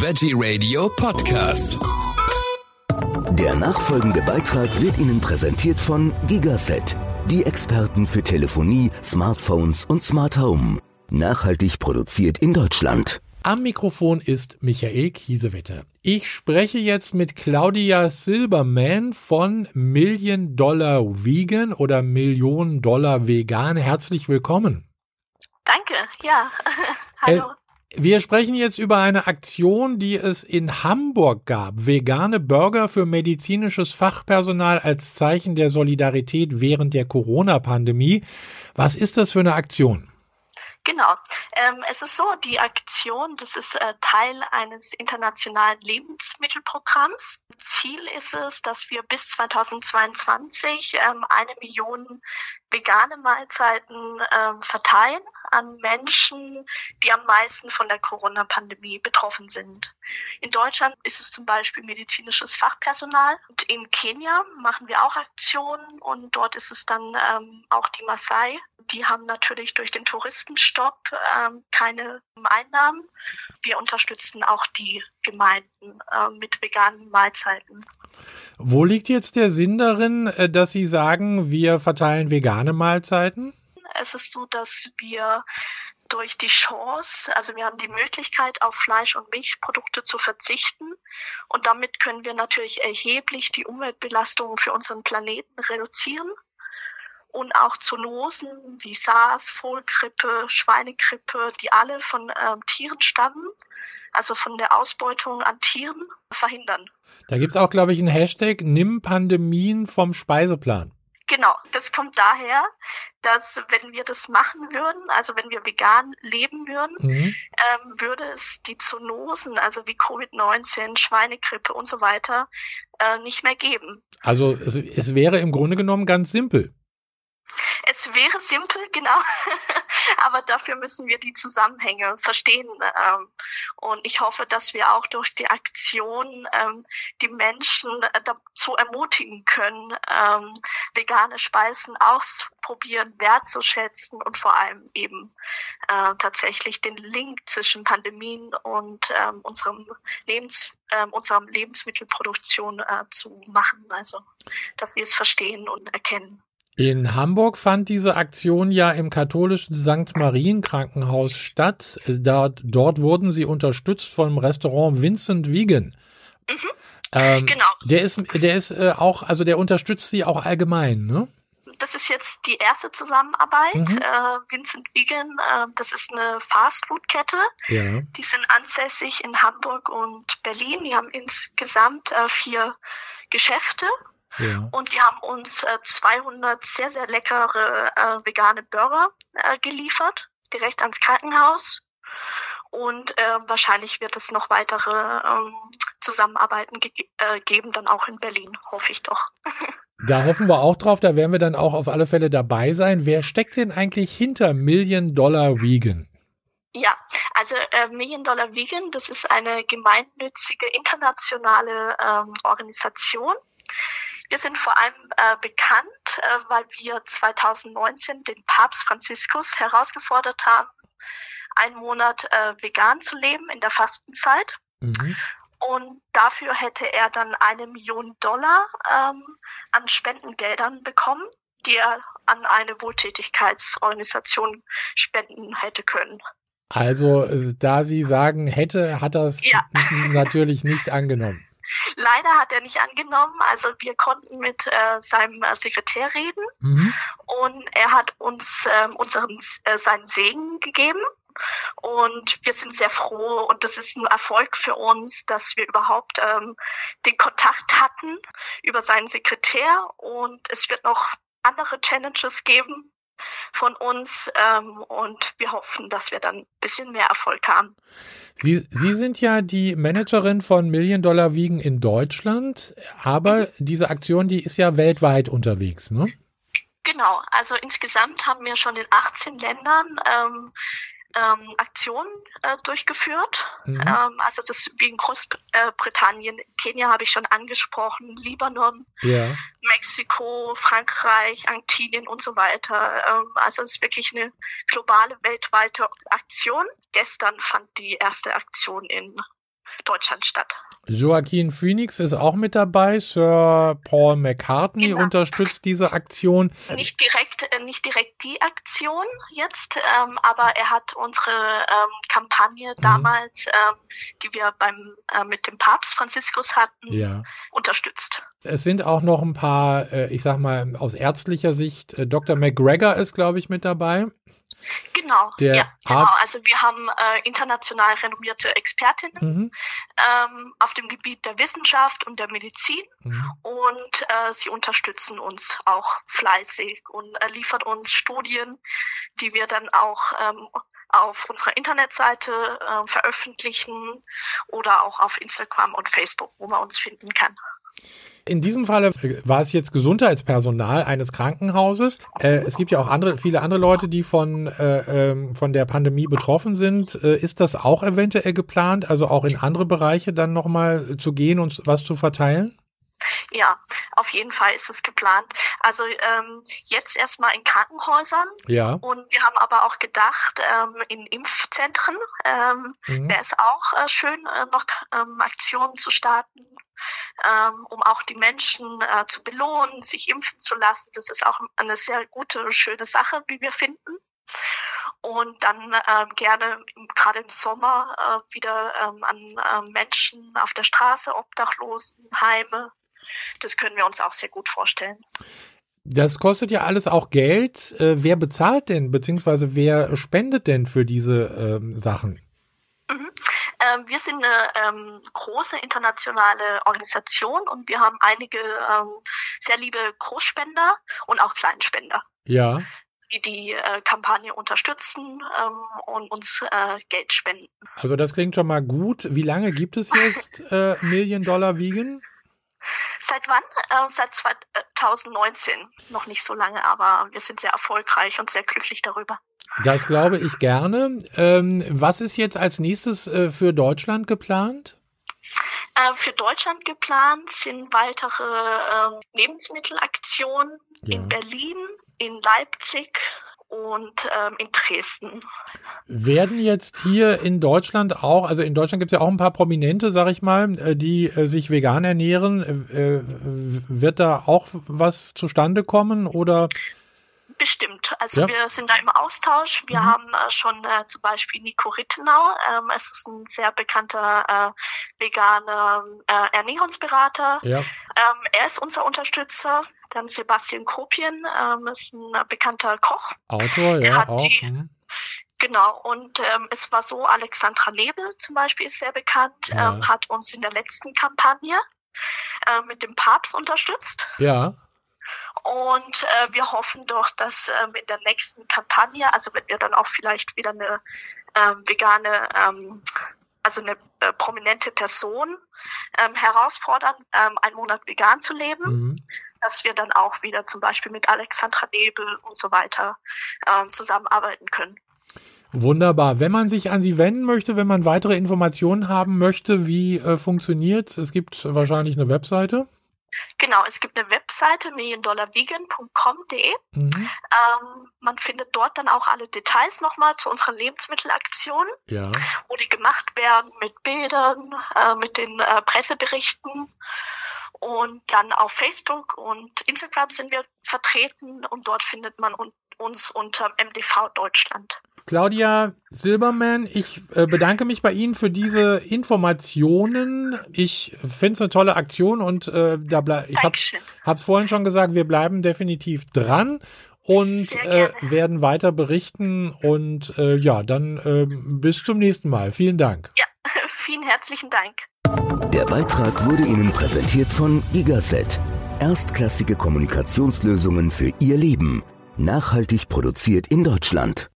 Veggie Radio Podcast. Der nachfolgende Beitrag wird Ihnen präsentiert von Gigaset, die Experten für Telefonie, Smartphones und Smart Home. Nachhaltig produziert in Deutschland. Am Mikrofon ist Michael Kiesewetter. Ich spreche jetzt mit Claudia Silberman von Million Dollar Vegan oder Millionen Dollar Vegan. Herzlich willkommen. Danke, ja. Hallo. Wir sprechen jetzt über eine Aktion, die es in Hamburg gab. Vegane Burger für medizinisches Fachpersonal als Zeichen der Solidarität während der Corona-Pandemie. Was ist das für eine Aktion? Genau. Ähm, es ist so, die Aktion, das ist äh, Teil eines internationalen Lebensmittelprogramms. Ziel ist es, dass wir bis 2022 ähm, eine Million vegane Mahlzeiten ähm, verteilen an Menschen, die am meisten von der Corona-Pandemie betroffen sind. In Deutschland ist es zum Beispiel medizinisches Fachpersonal. Und in Kenia machen wir auch Aktionen und dort ist es dann ähm, auch die Maasai. Die haben natürlich durch den Touristenstopp ähm, keine Einnahmen. Wir unterstützen auch die Gemeinden äh, mit veganen Mahlzeiten. Wo liegt jetzt der Sinn darin, äh, dass Sie sagen, wir verteilen vegane Mahlzeiten? Es ist so, dass wir durch die Chance, also wir haben die Möglichkeit, auf Fleisch- und Milchprodukte zu verzichten. Und damit können wir natürlich erheblich die Umweltbelastungen für unseren Planeten reduzieren. Und auch Zoonosen wie SARS, Vollgrippe, Schweinegrippe, die alle von äh, Tieren stammen, also von der Ausbeutung an Tieren, verhindern. Da gibt es auch, glaube ich, einen Hashtag, nimm Pandemien vom Speiseplan. Genau, das kommt daher, dass wenn wir das machen würden, also wenn wir vegan leben würden, mhm. ähm, würde es die Zoonosen, also wie Covid-19, Schweinegrippe und so weiter, äh, nicht mehr geben. Also es, es wäre im Grunde genommen ganz simpel. Es wäre simpel, genau, aber dafür müssen wir die Zusammenhänge verstehen. Ähm, und ich hoffe, dass wir auch durch die Aktion ähm, die Menschen dazu ermutigen können, ähm, vegane Speisen auszuprobieren, wertzuschätzen und vor allem eben äh, tatsächlich den Link zwischen Pandemien und unserem Lebens unserer Lebensmittelproduktion äh, zu machen. Also, dass sie es verstehen und erkennen. In Hamburg fand diese Aktion ja im katholischen St. Marien Krankenhaus statt. Dort, dort wurden sie unterstützt vom Restaurant Vincent Vegan. Mhm. Ähm, genau. Der ist, der ist äh, auch, also der unterstützt sie auch allgemein, ne? Das ist jetzt die erste Zusammenarbeit. Mhm. Äh, Vincent Vegan, äh, das ist eine Fastfood-Kette. Ja. Die sind ansässig in Hamburg und Berlin. Die haben insgesamt äh, vier Geschäfte ja. Und die haben uns äh, 200 sehr, sehr leckere äh, vegane Burger äh, geliefert, direkt ans Krankenhaus. Und äh, wahrscheinlich wird es noch weitere ähm, Zusammenarbeiten ge äh, geben, dann auch in Berlin, hoffe ich doch. Da hoffen wir auch drauf, da werden wir dann auch auf alle Fälle dabei sein. Wer steckt denn eigentlich hinter Million Dollar Vegan? Ja, also äh, Million Dollar Vegan, das ist eine gemeinnützige internationale ähm, Organisation, wir sind vor allem äh, bekannt, äh, weil wir 2019 den Papst Franziskus herausgefordert haben, einen Monat äh, vegan zu leben in der Fastenzeit. Mhm. Und dafür hätte er dann eine Million Dollar ähm, an Spendengeldern bekommen, die er an eine Wohltätigkeitsorganisation spenden hätte können. Also, äh, da Sie sagen, hätte, hat das ja. natürlich nicht angenommen. Leider hat er nicht angenommen. Also wir konnten mit äh, seinem äh, Sekretär reden mhm. und er hat uns ähm, unseren äh, seinen Segen gegeben. Und wir sind sehr froh und das ist ein Erfolg für uns, dass wir überhaupt ähm, den Kontakt hatten über seinen Sekretär. Und es wird noch andere Challenges geben von uns ähm, und wir hoffen, dass wir dann ein bisschen mehr Erfolg haben. Sie, Sie sind ja die Managerin von Million Dollar Wiegen in Deutschland, aber diese Aktion, die ist ja weltweit unterwegs, ne? Genau, also insgesamt haben wir schon in 18 Ländern ähm, ähm, Aktionen äh, durchgeführt. Mhm. Ähm, also das wie in Großbritannien, Kenia habe ich schon angesprochen, Libanon, ja. Mexiko, Frankreich, Antillen und so weiter. Ähm, also es ist wirklich eine globale, weltweite Aktion. Gestern fand die erste Aktion in Deutschland statt. Joaquin Phoenix ist auch mit dabei. Sir Paul McCartney Genau. unterstützt diese Aktion. Nicht direkt, äh, nicht direkt die Aktion jetzt, ähm, aber er hat unsere ähm, Kampagne damals, ähm, die wir beim äh, mit dem Papst Franziskus hatten, Ja. unterstützt. Es sind auch noch ein paar, äh, ich sag mal, aus ärztlicher Sicht, äh, Dr. McGregor ist, glaube ich, mit dabei. Genau, Der ja, genau. Arzt- Also wir haben äh, international renommierte Expertinnen Mhm. ähm, auf dem Gebiet der Wissenschaft und der Medizin Mhm. und äh, sie unterstützen uns auch fleißig und äh, liefern uns Studien, die wir dann auch ähm, auf unserer Internetseite äh, veröffentlichen oder auch auf Instagram und Facebook, wo man uns finden kann. In diesem Falle äh, war es jetzt Gesundheitspersonal eines Krankenhauses. Äh, es gibt ja auch andere, viele andere Leute, die von, äh, ähm, von der Pandemie betroffen sind. Äh, ist das auch eventuell geplant, also auch in andere Bereiche dann nochmal zu gehen und was zu verteilen? Ja, auf jeden Fall ist es geplant. Also ähm, jetzt erstmal in Krankenhäusern Ja. und wir haben aber auch gedacht, ähm, in Impfzentren ähm, Mhm. wäre es auch äh, schön, äh, noch ähm, Aktionen zu starten, ähm, um auch die Menschen äh, zu belohnen, sich impfen zu lassen. Das ist auch eine sehr gute, schöne Sache, wie wir finden. Und dann ähm, gerne gerade im Sommer äh, wieder ähm, an äh, Menschen auf der Straße, Obdachlosen, Heime. Das können wir uns auch sehr gut vorstellen. Das kostet ja alles auch Geld. Äh, wer bezahlt denn, beziehungsweise wer spendet denn für diese ähm, Sachen? Ähm, wir sind eine ähm, große internationale Organisation und wir haben einige ähm, sehr liebe Großspender und auch Kleinspender, Ja. die die äh, Kampagne unterstützen ähm, und uns äh, Geld spenden. Also das klingt schon mal gut. Wie lange gibt es jetzt äh, Million Dollar Vegan? Seit wann? Äh, seit 2019. Noch nicht so lange, aber wir sind sehr erfolgreich und sehr glücklich darüber. Das glaube ich gerne. Ähm, was ist jetzt als nächstes äh, für Deutschland geplant? Äh, für Deutschland geplant sind weitere ähm, Lebensmittelaktionen Ja. in Berlin, in Leipzig und ähm, in Dresden. Werden jetzt hier in Deutschland auch, also in Deutschland gibt es ja auch ein paar Prominente, sag ich mal, äh, die äh, sich vegan ernähren. Äh, äh, wird da auch was zustande kommen oder? Bestimmt. Also Ja. wir sind da im Austausch. Wir Mhm. haben äh, schon äh, zum Beispiel Nico Rittenau. Ähm, es ist ein sehr bekannter äh, veganer äh, Ernährungsberater. Ja. Ähm, er ist unser Unterstützer. Dann Sebastian Kopien ähm, ist ein äh, bekannter Koch. Autor, ja, auch. die- mhm. Genau, und ähm, es war so, Alexandra Nebel zum Beispiel ist sehr bekannt, Ja. ähm, hat uns in der letzten Kampagne äh, mit dem Papst unterstützt. Ja, Und äh, wir hoffen doch, dass ähm, in der nächsten Kampagne, also wenn wir dann auch vielleicht wieder eine ähm, vegane, ähm, also eine äh, prominente Person ähm, herausfordern, ähm, einen Monat vegan zu leben, mhm. dass wir dann auch wieder zum Beispiel mit Alexandra Nebel und so weiter ähm, zusammenarbeiten können. Wunderbar. Wenn man sich an Sie wenden möchte, wenn man weitere Informationen haben möchte, wie äh, funktioniert es? gibt wahrscheinlich eine Webseite. Genau, es gibt eine Webseite milliondollarvegan.com.de. Mhm. Ähm, man findet dort dann auch alle Details nochmal zu unserer Lebensmittelaktion, Ja. wo die gemacht werden mit Bildern, äh, mit den äh, Presseberichten. Und dann auf Facebook und Instagram sind wir vertreten und dort findet man un uns unter MDV Deutschland. Claudia Silberman, ich äh, bedanke mich bei Ihnen für diese Informationen. Ich finde es eine tolle Aktion und äh, da ble ich habe es vorhin schon gesagt, wir bleiben definitiv dran und äh, werden weiter berichten und äh, ja, dann äh, bis zum nächsten Mal. Vielen Dank. Vielen herzlichen Dank. Der Beitrag wurde Ihnen präsentiert von Gigaset. Erstklassige Kommunikationslösungen für Ihr Leben. Nachhaltig produziert in Deutschland.